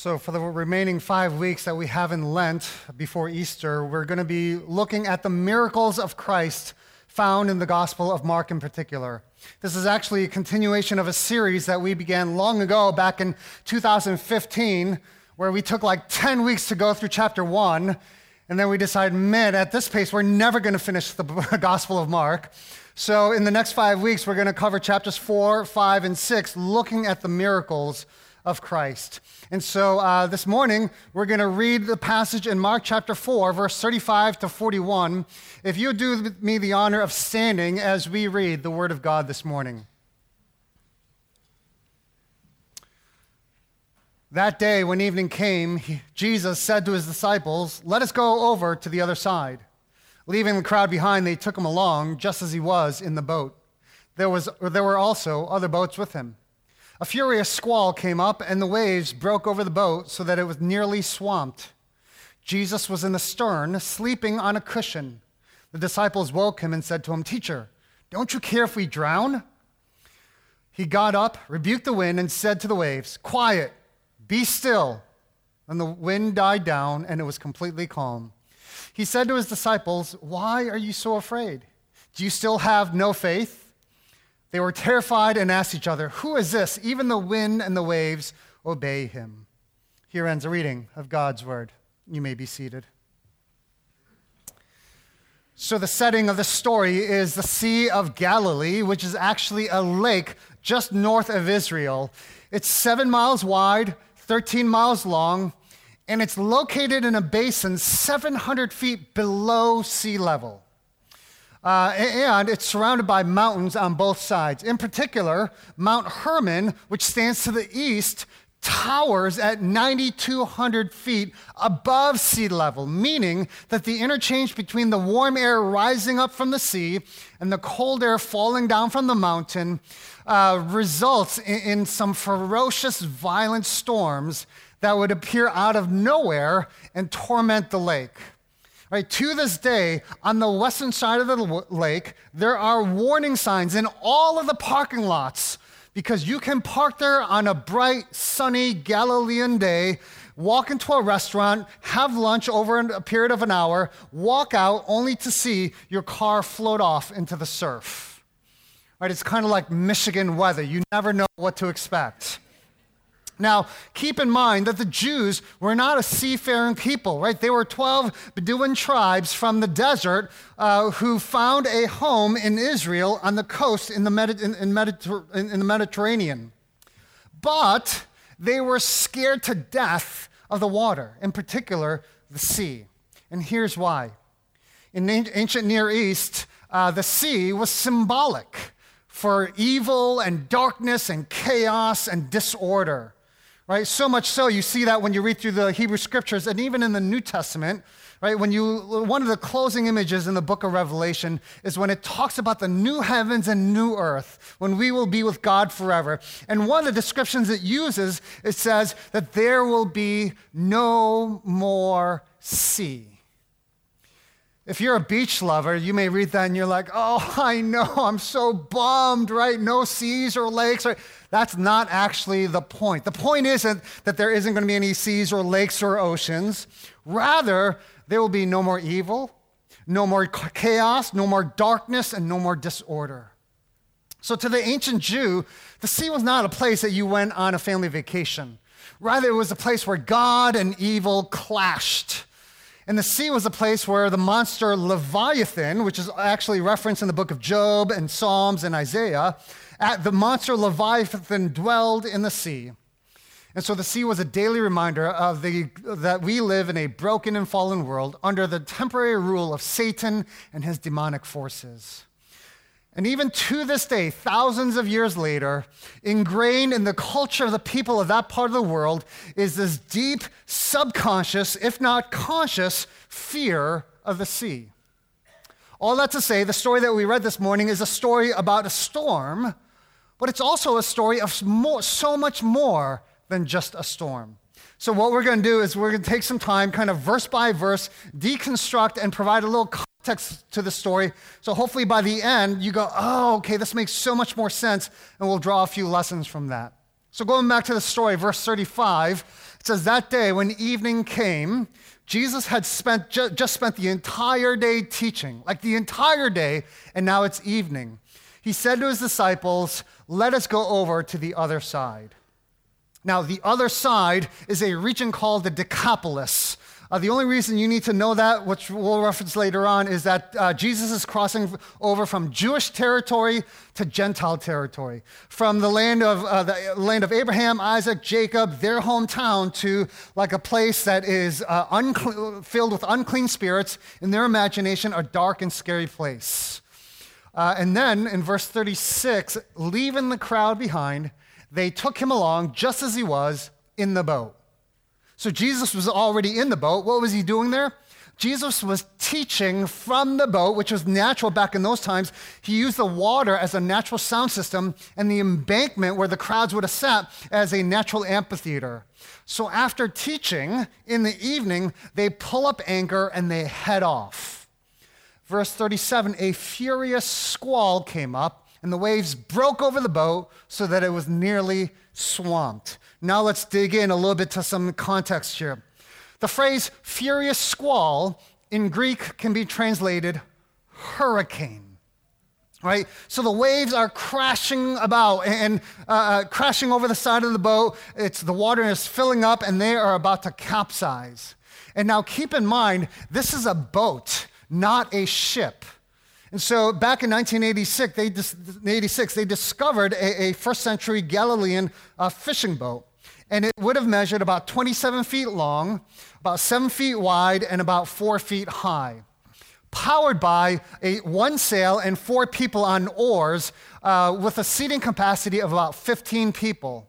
So, for the remaining five weeks that we have in Lent before Easter, we're going to be looking at the miracles of Christ found in the Gospel of Mark in particular. This is actually a continuation of a series that we began long ago, back in 2015, where we took like 10 weeks to go through chapter one. And then we decided, man, at this pace, we're never going to finish the Gospel of Mark. So, in the next five weeks, we're going to cover chapters four, five, and six, looking at the miracles of Christ. And so uh, this morning, we're going to read the passage in Mark chapter 4, verse 35 to 41. If you do me the honor of standing as we read the Word of God this morning. That day, when evening came, Jesus said to his disciples, Let us go over to the other side. Leaving the crowd behind, they took him along, just as he was in the boat. There, was, there were also other boats with him. A furious squall came up, and the waves broke over the boat so that it was nearly swamped. Jesus was in the stern, sleeping on a cushion. The disciples woke him and said to him, Teacher, don't you care if we drown? He got up, rebuked the wind, and said to the waves, Quiet, be still. And the wind died down, and it was completely calm. He said to his disciples, Why are you so afraid? Do you still have no faith? They were terrified and asked each other, Who is this? Even the wind and the waves obey him. Here ends a reading of God's word. You may be seated. So, the setting of the story is the Sea of Galilee, which is actually a lake just north of Israel. It's seven miles wide, 13 miles long, and it's located in a basin 700 feet below sea level. Uh, and it's surrounded by mountains on both sides. In particular, Mount Hermon, which stands to the east, towers at 9,200 feet above sea level, meaning that the interchange between the warm air rising up from the sea and the cold air falling down from the mountain uh, results in, in some ferocious, violent storms that would appear out of nowhere and torment the lake. Right, to this day, on the western side of the lake, there are warning signs in all of the parking lots because you can park there on a bright, sunny Galilean day, walk into a restaurant, have lunch over a period of an hour, walk out only to see your car float off into the surf. Right, it's kind of like Michigan weather. You never know what to expect. Now, keep in mind that the Jews were not a seafaring people, right? They were 12 Bedouin tribes from the desert uh, who found a home in Israel on the coast in the, Medi- in, in, Mediter- in the Mediterranean. But they were scared to death of the water, in particular, the sea. And here's why. In ancient Near East, uh, the sea was symbolic for evil and darkness and chaos and disorder right? So much so, you see that when you read through the Hebrew scriptures and even in the New Testament, right? When you, one of the closing images in the book of Revelation is when it talks about the new heavens and new earth, when we will be with God forever. And one of the descriptions it uses, it says that there will be no more sea. If you're a beach lover, you may read that and you're like, oh, I know, I'm so bummed, right? No seas or lakes. Right? That's not actually the point. The point isn't that there isn't going to be any seas or lakes or oceans. Rather, there will be no more evil, no more chaos, no more darkness, and no more disorder. So, to the ancient Jew, the sea was not a place that you went on a family vacation. Rather, it was a place where God and evil clashed. And the sea was a place where the monster Leviathan, which is actually referenced in the book of Job and Psalms and Isaiah, at the monster Leviathan dwelled in the sea. And so the sea was a daily reminder of the, that we live in a broken and fallen world under the temporary rule of Satan and his demonic forces. And even to this day, thousands of years later, ingrained in the culture of the people of that part of the world is this deep, subconscious, if not conscious, fear of the sea. All that to say, the story that we read this morning is a story about a storm, but it's also a story of more, so much more than just a storm. So, what we're going to do is we're going to take some time, kind of verse by verse, deconstruct and provide a little context to the story. So hopefully by the end, you go, oh, okay, this makes so much more sense, and we'll draw a few lessons from that. So going back to the story, verse 35, it says that day when evening came, Jesus had spent ju- just spent the entire day teaching, like the entire day, and now it's evening. He said to his disciples, "Let us go over to the other side." Now, the other side is a region called the Decapolis. Uh, the only reason you need to know that, which we'll reference later on, is that uh, Jesus is crossing over from Jewish territory to Gentile territory, from the land of uh, the land of Abraham, Isaac, Jacob, their hometown, to like a place that is uh, uncle- filled with unclean spirits. In their imagination, a dark and scary place. Uh, and then in verse 36, leaving the crowd behind, they took him along just as he was in the boat. So Jesus was already in the boat. What was he doing there? Jesus was teaching from the boat, which was natural back in those times. He used the water as a natural sound system and the embankment where the crowds would have sat as a natural amphitheater. So after teaching in the evening, they pull up anchor and they head off. Verse 37 A furious squall came up, and the waves broke over the boat so that it was nearly swamped. Now let's dig in a little bit to some context here. The phrase furious squall in Greek can be translated hurricane. Right? So the waves are crashing about and uh, uh, crashing over the side of the boat. It's the water is filling up and they are about to capsize. And now keep in mind, this is a boat, not a ship. And so back in 1986, they, dis- 86, they discovered a, a, first century Galilean uh, fishing boat. And it would have measured about 27 feet long, about seven feet wide, and about four feet high. Powered by a one sail and four people on oars, uh, with a seating capacity of about 15 people.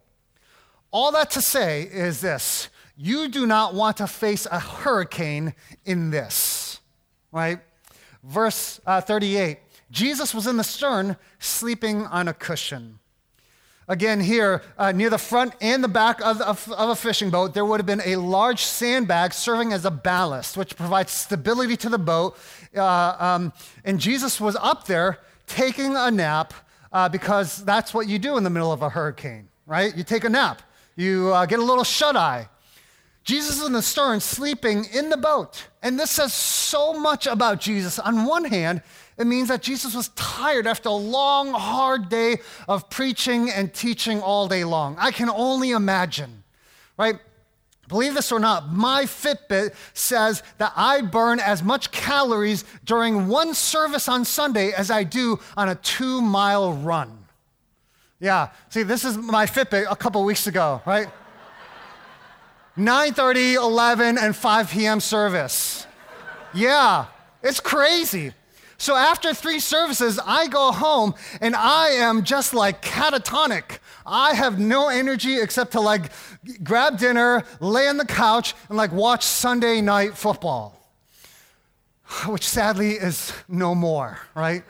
All that to say is this you do not want to face a hurricane in this, right? Verse uh, 38 Jesus was in the stern, sleeping on a cushion. Again, here, uh, near the front and the back of, of, of, a fishing boat, there would have been a large sandbag serving as a ballast, which provides stability to the boat. Uh, um, and Jesus was up there taking a nap uh, because that's what you do in the middle of a hurricane, right? You take a nap, you uh, get a little shut eye. Jesus is in the stern, sleeping in the boat. And this says so much about Jesus. On one hand, it means that Jesus was tired after a long, hard day of preaching and teaching all day long. I can only imagine, right? Believe this or not, my Fitbit says that I burn as much calories during one service on Sunday as I do on a two mile run. Yeah, see, this is my Fitbit a couple weeks ago, right? 9:30, 11, and 5 p.m. service. Yeah, it's crazy. So after three services, I go home and I am just like catatonic. I have no energy except to like grab dinner, lay on the couch, and like watch Sunday night football, which sadly is no more, right?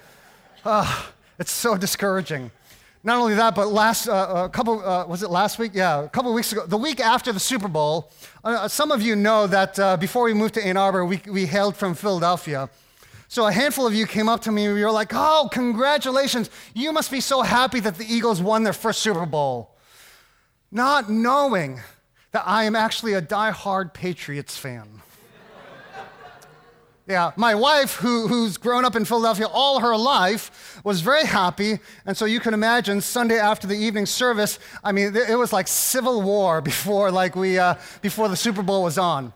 It's so discouraging. Not only that, but last uh, a couple uh, was it last week? Yeah, a couple weeks ago, the week after the Super Bowl. Uh, some of you know that uh, before we moved to Ann Arbor, we, we hailed from Philadelphia. So a handful of you came up to me and you were like, oh, congratulations. You must be so happy that the Eagles won their first Super Bowl. Not knowing that I am actually a die-hard Patriots fan. Yeah, my wife, who, who's grown up in Philadelphia all her life, was very happy. And so you can imagine Sunday after the evening service, I mean, it was like civil war before, like we, uh, before the Super Bowl was on.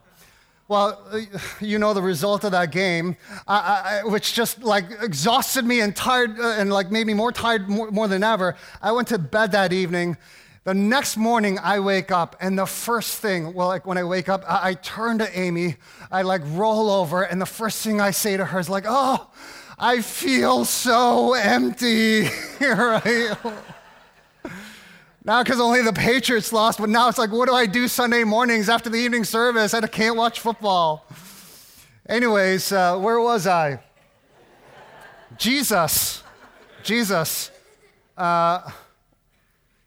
Well, uh, you know the result of that game, I, I, which just like exhausted me and tired uh, and like made me more tired more, more than ever. I went to bed that evening. The next morning, I wake up, and the first thing, well, like when I wake up, I, I turn to Amy, I like roll over, and the first thing I say to her is like, "Oh, I feel so empty," right? Now, because only the Patriots lost, but now it's like, what do I do Sunday mornings after the evening service? I can't watch football. Anyways, uh, where was I? Jesus. Jesus. Uh,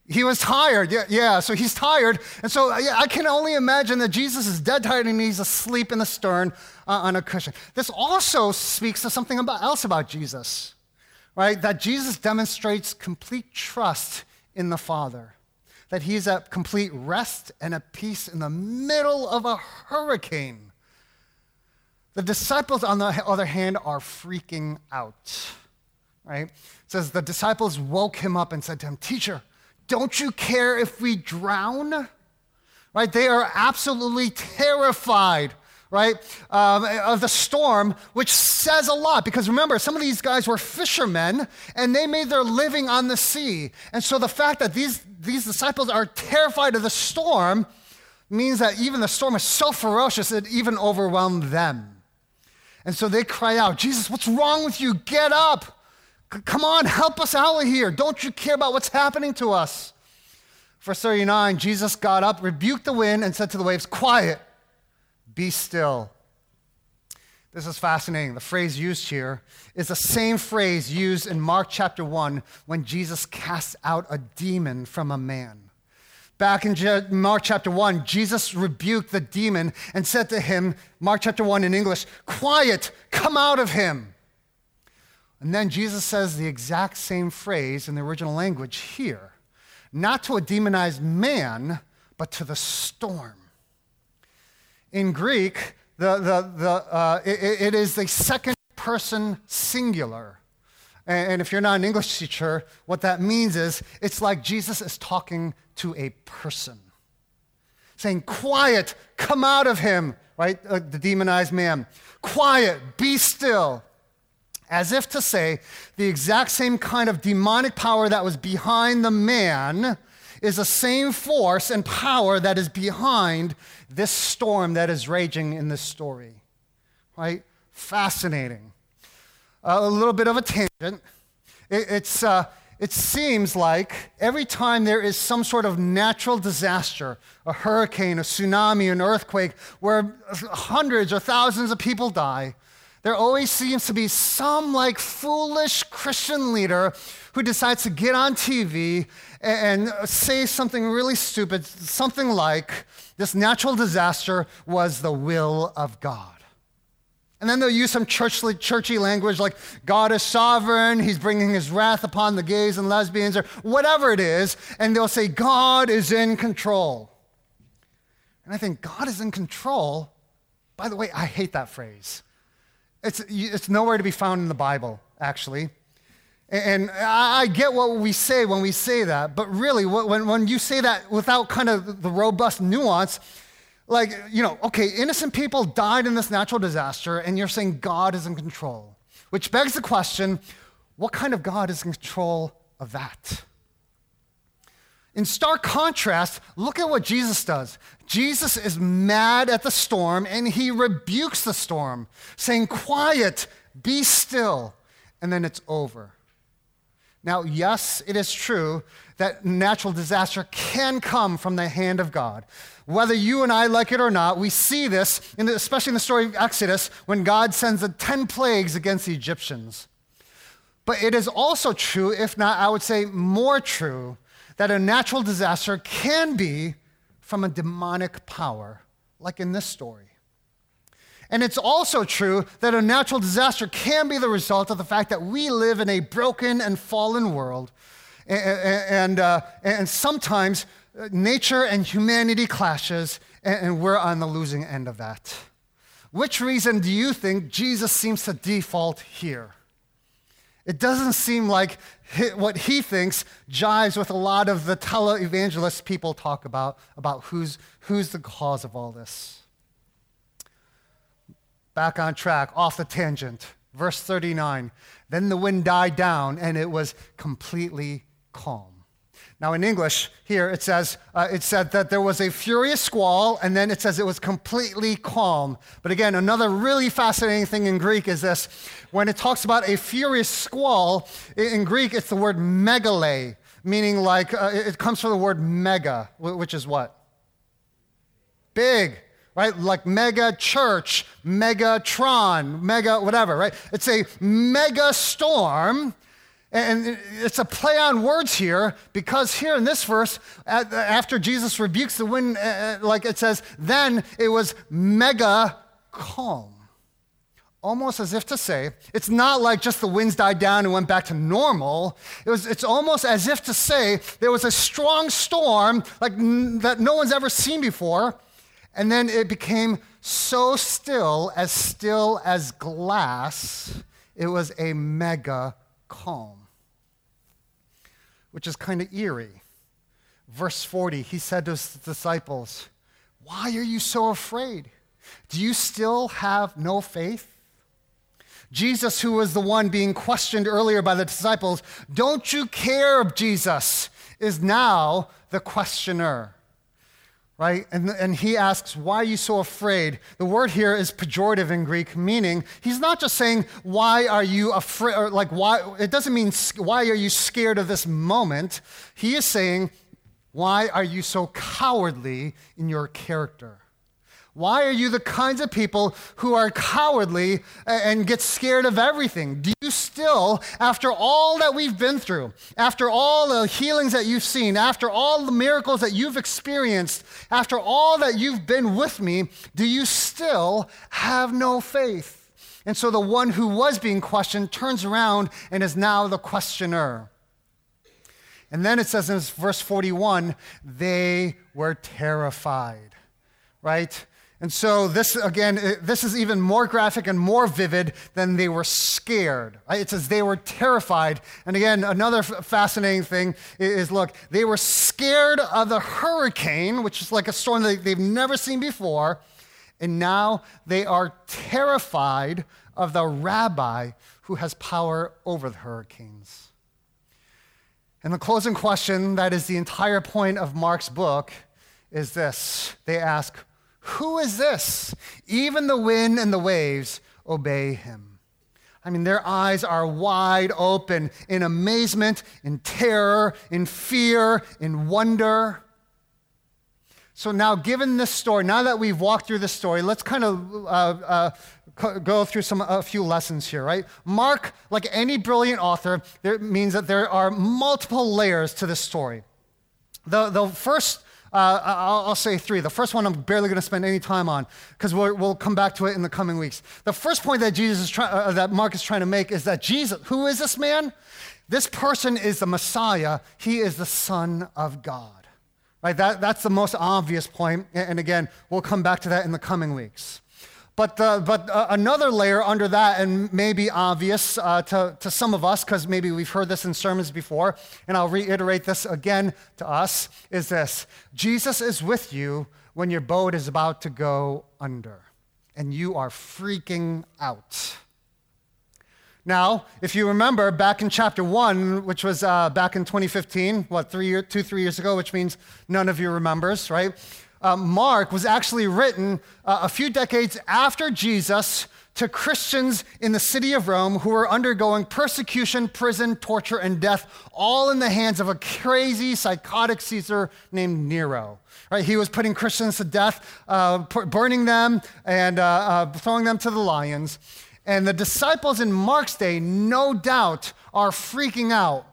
he was tired. Yeah, yeah, so he's tired. And so yeah, I can only imagine that Jesus is dead tired and he's asleep in the stern uh, on a cushion. This also speaks to something about, else about Jesus, right? That Jesus demonstrates complete trust in the Father. that he's at complete rest and at peace in the middle of a hurricane. The disciples, on the other hand, are freaking out. Right? It says the disciples woke him up and said to him, Teacher, don't you care if we drown? Right? They are absolutely terrified right, um, of the storm, which says a lot because remember, some of these guys were fishermen and they made their living on the sea. And so the fact that these, these disciples are terrified of the storm means that even the storm is so ferocious it even overwhelmed them. And so they cry out, Jesus, what's wrong with you? Get up. Come on, help us out of here. Don't you care about what's happening to us? Verse 39 Jesus got up, rebuked the wind, and said to the waves, Quiet, be still. This is fascinating. The phrase used here is the same phrase used in Mark chapter 1 when Jesus casts out a demon from a man. Back in Mark chapter 1, Jesus rebuked the demon and said to him, Mark chapter 1 in English, Quiet, come out of him. And then Jesus says the exact same phrase in the original language here, not to a demonized man, but to the storm. In Greek, the, the, the, uh, it, it is the second person singular. And if you're not an English teacher, what that means is it's like Jesus is talking to a person, saying, Quiet, come out of him, right? Uh, the demonized man. Quiet, be still. As if to say, the exact same kind of demonic power that was behind the man is the same force and power that is behind this storm that is raging in this story. Right? Fascinating. Uh, a little bit of a tangent. It, it's, uh, it seems like every time there is some sort of natural disaster, a hurricane, a tsunami, an earthquake, where hundreds or thousands of people die, there always seems to be some like foolish Christian leader who decides to get on TV and say something really stupid, something like, this natural disaster was the will of God. And then they'll use some churchly, churchy language like, God is sovereign, he's bringing his wrath upon the gays and lesbians, or whatever it is, and they'll say, God is in control. And I think, God is in control. By the way, I hate that phrase. It's, it's nowhere to be found in the Bible, actually. And I get what we say when we say that, but really, when, when you say that without kind of the robust nuance, like, you know, okay, innocent people died in this natural disaster, and you're saying God is in control, which begs the question what kind of God is in control of that? In stark contrast, look at what Jesus does. Jesus is mad at the storm and he rebukes the storm, saying, Quiet, be still, and then it's over. Now, yes, it is true that natural disaster can come from the hand of God. Whether you and I like it or not, we see this, in the, especially in the story of Exodus, when God sends the 10 plagues against the Egyptians. But it is also true, if not, I would say more true, that a natural disaster can be from a demonic power, like in this story. And it's also true that a natural disaster can be the result of the fact that we live in a broken and fallen world. And, and, uh, and sometimes uh, nature and humanity clashes, and we're on the losing end of that. Which reason do you think Jesus seems to default here? It doesn't seem like what he thinks jives with a lot of the televangelist people talk about, about who's, who's the cause of all this. Back on track, off the tangent. Verse 39 Then the wind died down and it was completely calm. Now, in English, here it says, uh, it said that there was a furious squall, and then it says it was completely calm. But again, another really fascinating thing in Greek is this when it talks about a furious squall, in Greek, it's the word megale, meaning like uh, it comes from the word mega, which is what? Big right? Like mega church, megatron, mega whatever, right? It's a mega storm. And it's a play on words here because here in this verse, after Jesus rebukes the wind, uh, uh, like it says, then it was mega calm. almost as if to say, it's not like just the winds died down and went back to normal. It was, it's almost as if to say there was a strong storm like that no one's ever seen before, and then it became so still, as still as glass. It was a mega calm, which is kind of eerie. Verse 40, he said to his disciples, Why are you so afraid? Do you still have no faith? Jesus, who was the one being questioned earlier by the disciples, don't you care, Jesus, is now the questioner. Right? And, and he asks, Why are you so afraid? The word here is pejorative in Greek, meaning he's not just saying, Why are you afraid? Or like, why? It doesn't mean, Why are you scared of this moment? He is saying, Why are you so cowardly in your character? Why are you the kinds of people who are cowardly and get scared of everything? Do you still, after all that we've been through, after all the healings that you've seen, after all the miracles that you've experienced, after all that you've been with me, do you still have no faith? And so the one who was being questioned turns around and is now the questioner. And then it says in verse 41 they were terrified, right? And so, this again, this is even more graphic and more vivid than they were scared. It says they were terrified. And again, another fascinating thing is look, they were scared of the hurricane, which is like a storm that they've never seen before. And now they are terrified of the rabbi who has power over the hurricanes. And the closing question, that is the entire point of Mark's book, is this they ask, who is this? Even the wind and the waves obey him. I mean, their eyes are wide open in amazement, in terror, in fear, in wonder. So, now, given this story, now that we've walked through this story, let's kind of uh, uh, go through some, a few lessons here, right? Mark, like any brilliant author, there means that there are multiple layers to this story. The, the first uh, I'll, I'll, say three. The first one I'm barely going to spend any time on because we'll, we'll, come back to it in the coming weeks. The first point that Jesus is try, uh, that Mark is trying to make is that Jesus, who is this man? This person is the Messiah. He is the Son of God. Right? That, that's the most obvious point. And again, we'll come back to that in the coming weeks. But, uh, but uh, another layer under that, and maybe obvious uh, to, to some of us, because maybe we've heard this in sermons before, and I'll reiterate this again to us, is this Jesus is with you when your boat is about to go under, and you are freaking out. Now, if you remember back in chapter one, which was uh, back in 2015, what, three year, two, three years ago, which means none of you remembers, right? Uh, Mark was actually written uh, a few decades after Jesus to Christians in the city of Rome who were undergoing persecution, prison, torture, and death, all in the hands of a crazy, psychotic Caesar named Nero. Right? He was putting Christians to death, uh, burning them, and uh, uh, throwing them to the lions. And the disciples in Mark's day, no doubt, are freaking out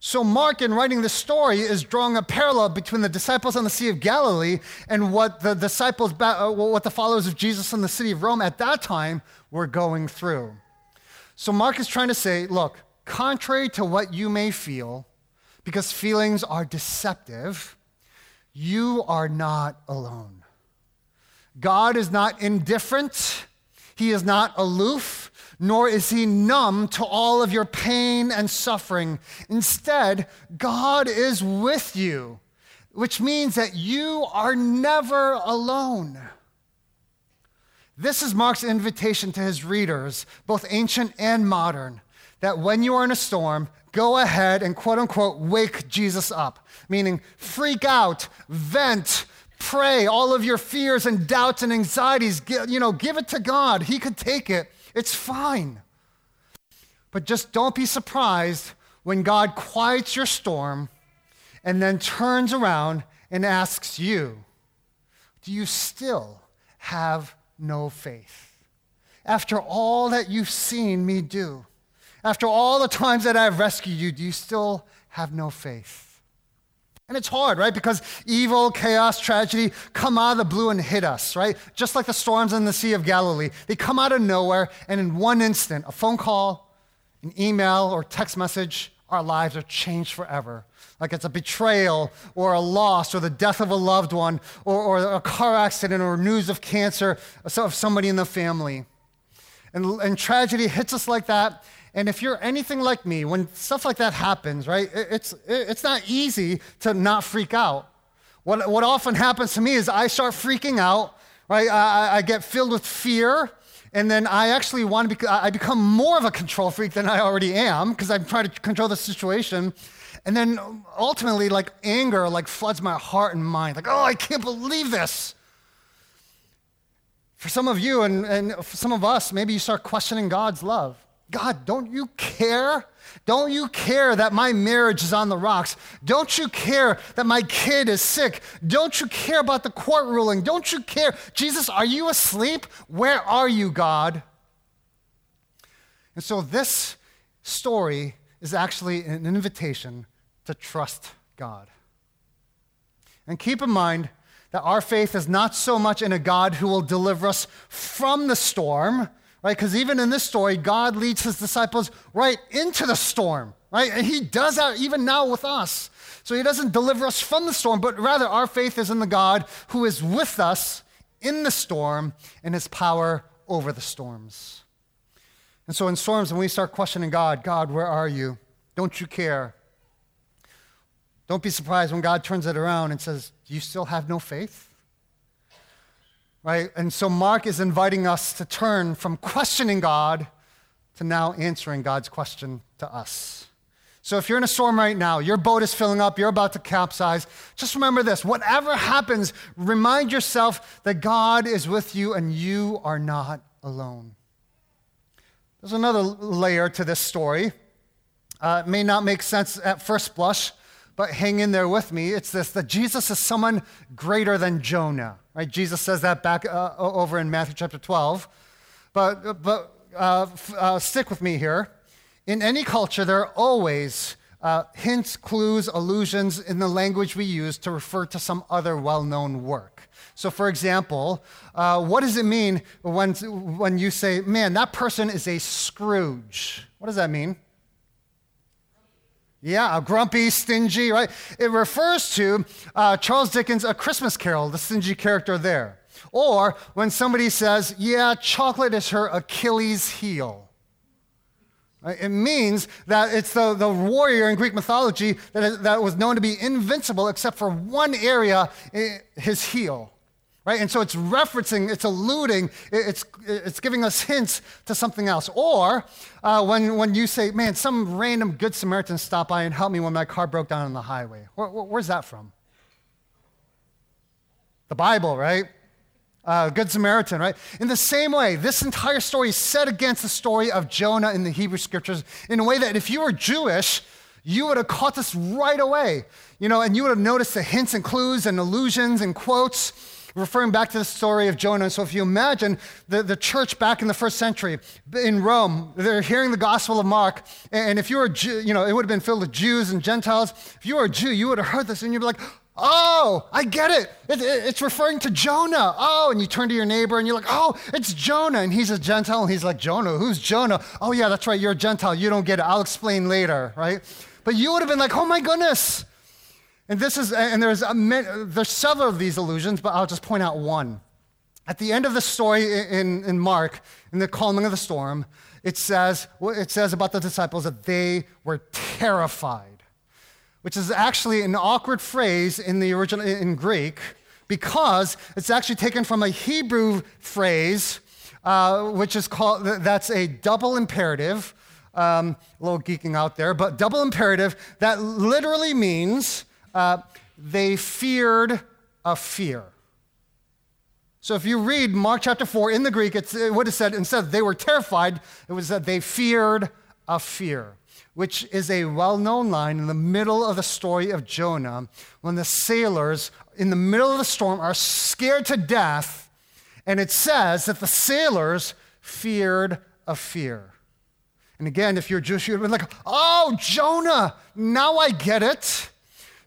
so, Mark, in writing this story, is drawing a parallel between the disciples on the Sea of Galilee and what the disciples, uh, what the followers of Jesus in the city of Rome at that time were going through. So, Mark is trying to say, look, contrary to what you may feel, because feelings are deceptive, you are not alone. God is not indifferent, He is not aloof nor is he numb to all of your pain and suffering. Instead, God is with you, which means that you are never alone. This is Mark's invitation to his readers, both ancient and modern, that when you are in a storm, go ahead and quote unquote wake Jesus up, meaning freak out, vent, pray all of your fears and doubts and anxieties, you know, give it to God. He could take it it's fine. But just don't be surprised when God quiets your storm and then turns around and asks you, Do you still have no faith? After all that you've seen me do, after all the times that I've rescued you, do you still have no faith? And it's hard, right? Because evil, chaos, tragedy come out of the blue and hit us, right? Just like the storms in the Sea of Galilee. They come out of nowhere, and in one instant, a phone call, an email, or text message, our lives are changed forever. Like it's a betrayal, or a loss, or the death of a loved one, or, or a car accident, or news of cancer of somebody in the family. And, and tragedy hits us like that, and if you're anything like me, when stuff like that happens, right, it's, it's not easy to not freak out. What, what often happens to me is I start freaking out, right? I, I get filled with fear, and then I actually want to be, I become more of a control freak than I already am because I'm trying to control the situation. And then ultimately, like anger, like floods my heart and mind. Like, oh, I can't believe this. For some of you and, and some of us, maybe you start questioning God's love. God, don't you care? Don't you care that my marriage is on the rocks? Don't you care that my kid is sick? Don't you care about the court ruling? Don't you care? Jesus, are you asleep? Where are you, God? And so this story is actually an invitation to trust God. And keep in mind that our faith is not so much in a God who will deliver us from the storm right? Because even in this story, God leads his disciples right into the storm, right? And he does that even now with us. So he doesn't deliver us from the storm, but rather our faith is in the God who is with us in the storm and his power over the storms. And so in storms, when we start questioning God, God, where are you? Don't you care? Don't be surprised when God turns it around and says, Do you still have no faith? Right? And so Mark is inviting us to turn from questioning God to now answering God's question to us. So if you're in a storm right now, your boat is filling up, you're about to capsize, just remember this whatever happens, remind yourself that God is with you and you are not alone. There's another layer to this story. Uh, it may not make sense at first blush, but hang in there with me. It's this that Jesus is someone greater than Jonah. Right? Jesus says that back uh, over in Matthew chapter 12. But, but uh, uh, stick with me here. In any culture, there are always uh, hints, clues, allusions in the language we use to refer to some other well known work. So, for example, uh, what does it mean when, when you say, man, that person is a Scrooge? What does that mean? Yeah, grumpy, stingy, right? It refers to uh, Charles Dickens' A Christmas Carol, the stingy character there. Or when somebody says, yeah, chocolate is her Achilles heel. Right? It means that it's the, the warrior in Greek mythology that, that was known to be invincible except for one area, his heel right? And so it's referencing, it's alluding, it's, it's giving us hints to something else. Or uh, when, when you say, man, some random good Samaritan stopped by and helped me when my car broke down on the highway. Where, where's that from? The Bible, right? Uh, good Samaritan, right? In the same way, this entire story is set against the story of Jonah in the Hebrew scriptures in a way that if you were Jewish, you would have caught this right away, you know, and you would have noticed the hints and clues and allusions and quotes referring back to the story of Jonah. So if you imagine the, the church back in the first century in Rome, they're hearing the Gospel of Mark, and if you were a Jew, you know, it would have been filled with Jews and Gentiles. If you were a Jew, you would have heard this and you'd be like, Oh, I get it. it, it it's referring to Jonah. Oh, and you turn to your neighbor and you're like, oh, it's Jonah. And he's a Gentile. And he's like, Jonah, who's Jonah? Oh, yeah, that's right. You're a Gentile. You don't get it. I'll explain later, right? But you would have been like, oh my goodness. And this is, and there's, a, there's several of these allusions, but I'll just point out one. At the end of the story in, in Mark, in the calming of the storm, it says, it says about the disciples that they were terrified, which is actually an awkward phrase in the original in Greek because it's actually taken from a Hebrew phrase, uh, which is called that's a double imperative. Um, a little geeking out there, but double imperative that literally means uh, they feared a fear. So if you read Mark chapter 4 in the Greek, it's, it would have said instead they were terrified, it was that they feared a fear, which is a well known line in the middle of the story of Jonah when the sailors in the middle of the storm are scared to death. And it says that the sailors feared a fear. And again, if you're Jewish, you'd be like, oh, Jonah, now I get it.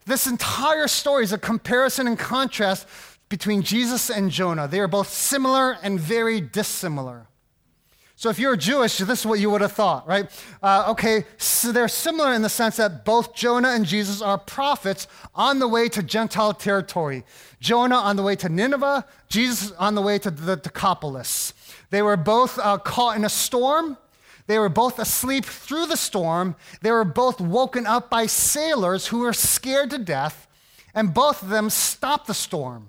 This entire story is a comparison and contrast between Jesus and Jonah. They are both similar and very dissimilar. So if you're Jewish, this is what you would have thought, right? Uh, okay, so they're similar in the sense that both Jonah and Jesus are prophets on the way to Gentile territory. Jonah on the way to Nineveh, Jesus on the way to the Decapolis. They were both uh, caught in a storm. They were both asleep through the storm. They were both woken up by sailors who were scared to death, and both of them stopped the storm.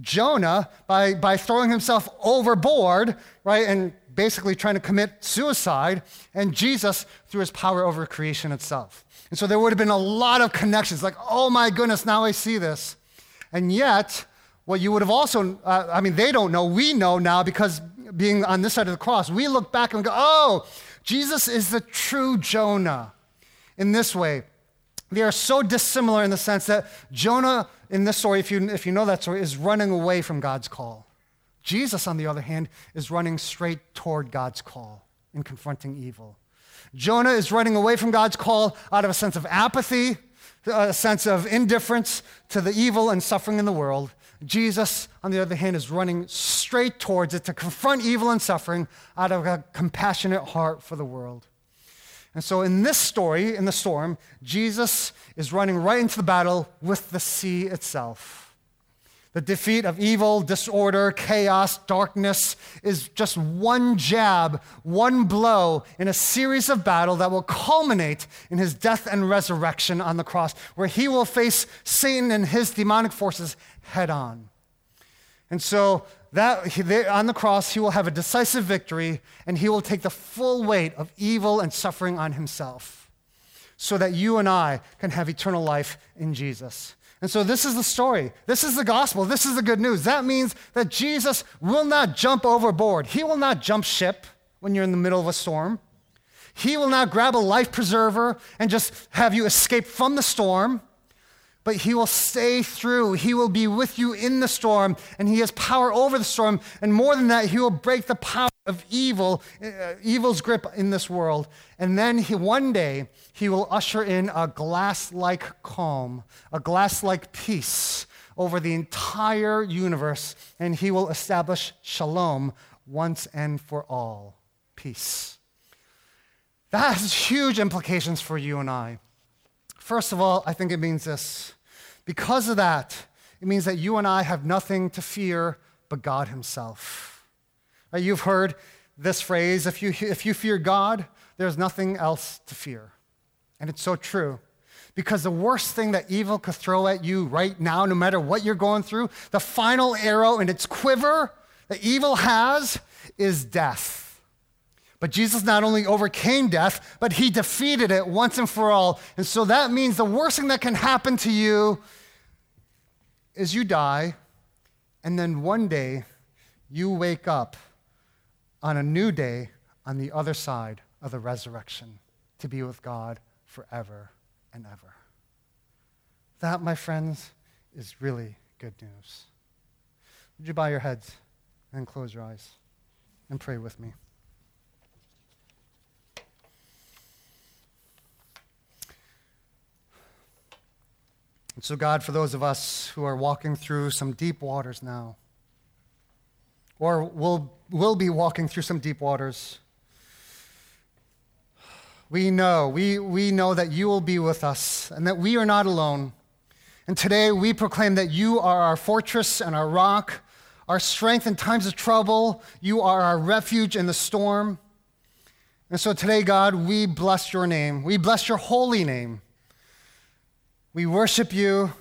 Jonah, by, by throwing himself overboard, right, and basically trying to commit suicide, and Jesus through his power over creation itself. And so there would have been a lot of connections, like, oh my goodness, now I see this. And yet, what you would have also, uh, I mean, they don't know, we know now because being on this side of the cross, we look back and go, oh, Jesus is the true Jonah in this way. They are so dissimilar in the sense that Jonah, in this story, if you, if you know that story, is running away from God's call. Jesus, on the other hand, is running straight toward God's call in confronting evil. Jonah is running away from God's call out of a sense of apathy, a sense of indifference to the evil and suffering in the world. Jesus, on the other hand, is running straight towards it to confront evil and suffering out of a compassionate heart for the world. And so, in this story, in the storm, Jesus is running right into the battle with the sea itself. The defeat of evil, disorder, chaos, darkness is just one jab, one blow in a series of battle that will culminate in his death and resurrection on the cross, where he will face Satan and his demonic forces head on. And so that on the cross, he will have a decisive victory and he will take the full weight of evil and suffering on himself so that you and I can have eternal life in Jesus. And so this is the story. This is the gospel. This is the good news. That means that Jesus will not jump overboard. He will not jump ship when you're in the middle of a storm. He will not grab a life preserver and just have you escape from the storm but he will stay through. He will be with you in the storm, and he has power over the storm. And more than that, he will break the power of evil, uh, evil's grip in this world. And then he, one day, he will usher in a glass like calm, a glass like peace over the entire universe, and he will establish shalom once and for all. Peace. That has huge implications for you and I. First of all, I think it means this because of that, it means that you and I have nothing to fear but God Himself. Right, you've heard this phrase if you, if you fear God, there's nothing else to fear. And it's so true. Because the worst thing that evil could throw at you right now, no matter what you're going through, the final arrow in its quiver that evil has is death. But Jesus not only overcame death, but he defeated it once and for all. And so that means the worst thing that can happen to you is you die, and then one day you wake up on a new day on the other side of the resurrection to be with God forever and ever. That, my friends, is really good news. Would you bow your heads and close your eyes and pray with me? And so, God, for those of us who are walking through some deep waters now, or will, will be walking through some deep waters, we know, we, we know that you will be with us and that we are not alone. And today we proclaim that you are our fortress and our rock, our strength in times of trouble. You are our refuge in the storm. And so today, God, we bless your name. We bless your holy name. We worship you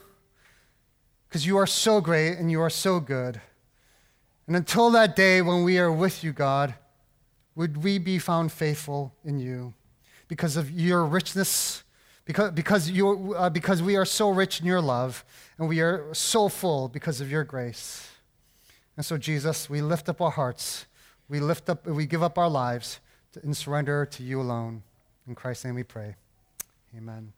because you are so great and you are so good. And until that day when we are with you, God, would we be found faithful in you because of your richness, because, because, you, uh, because we are so rich in your love and we are so full because of your grace. And so, Jesus, we lift up our hearts. We lift up, we give up our lives and surrender to you alone. In Christ's name we pray. Amen.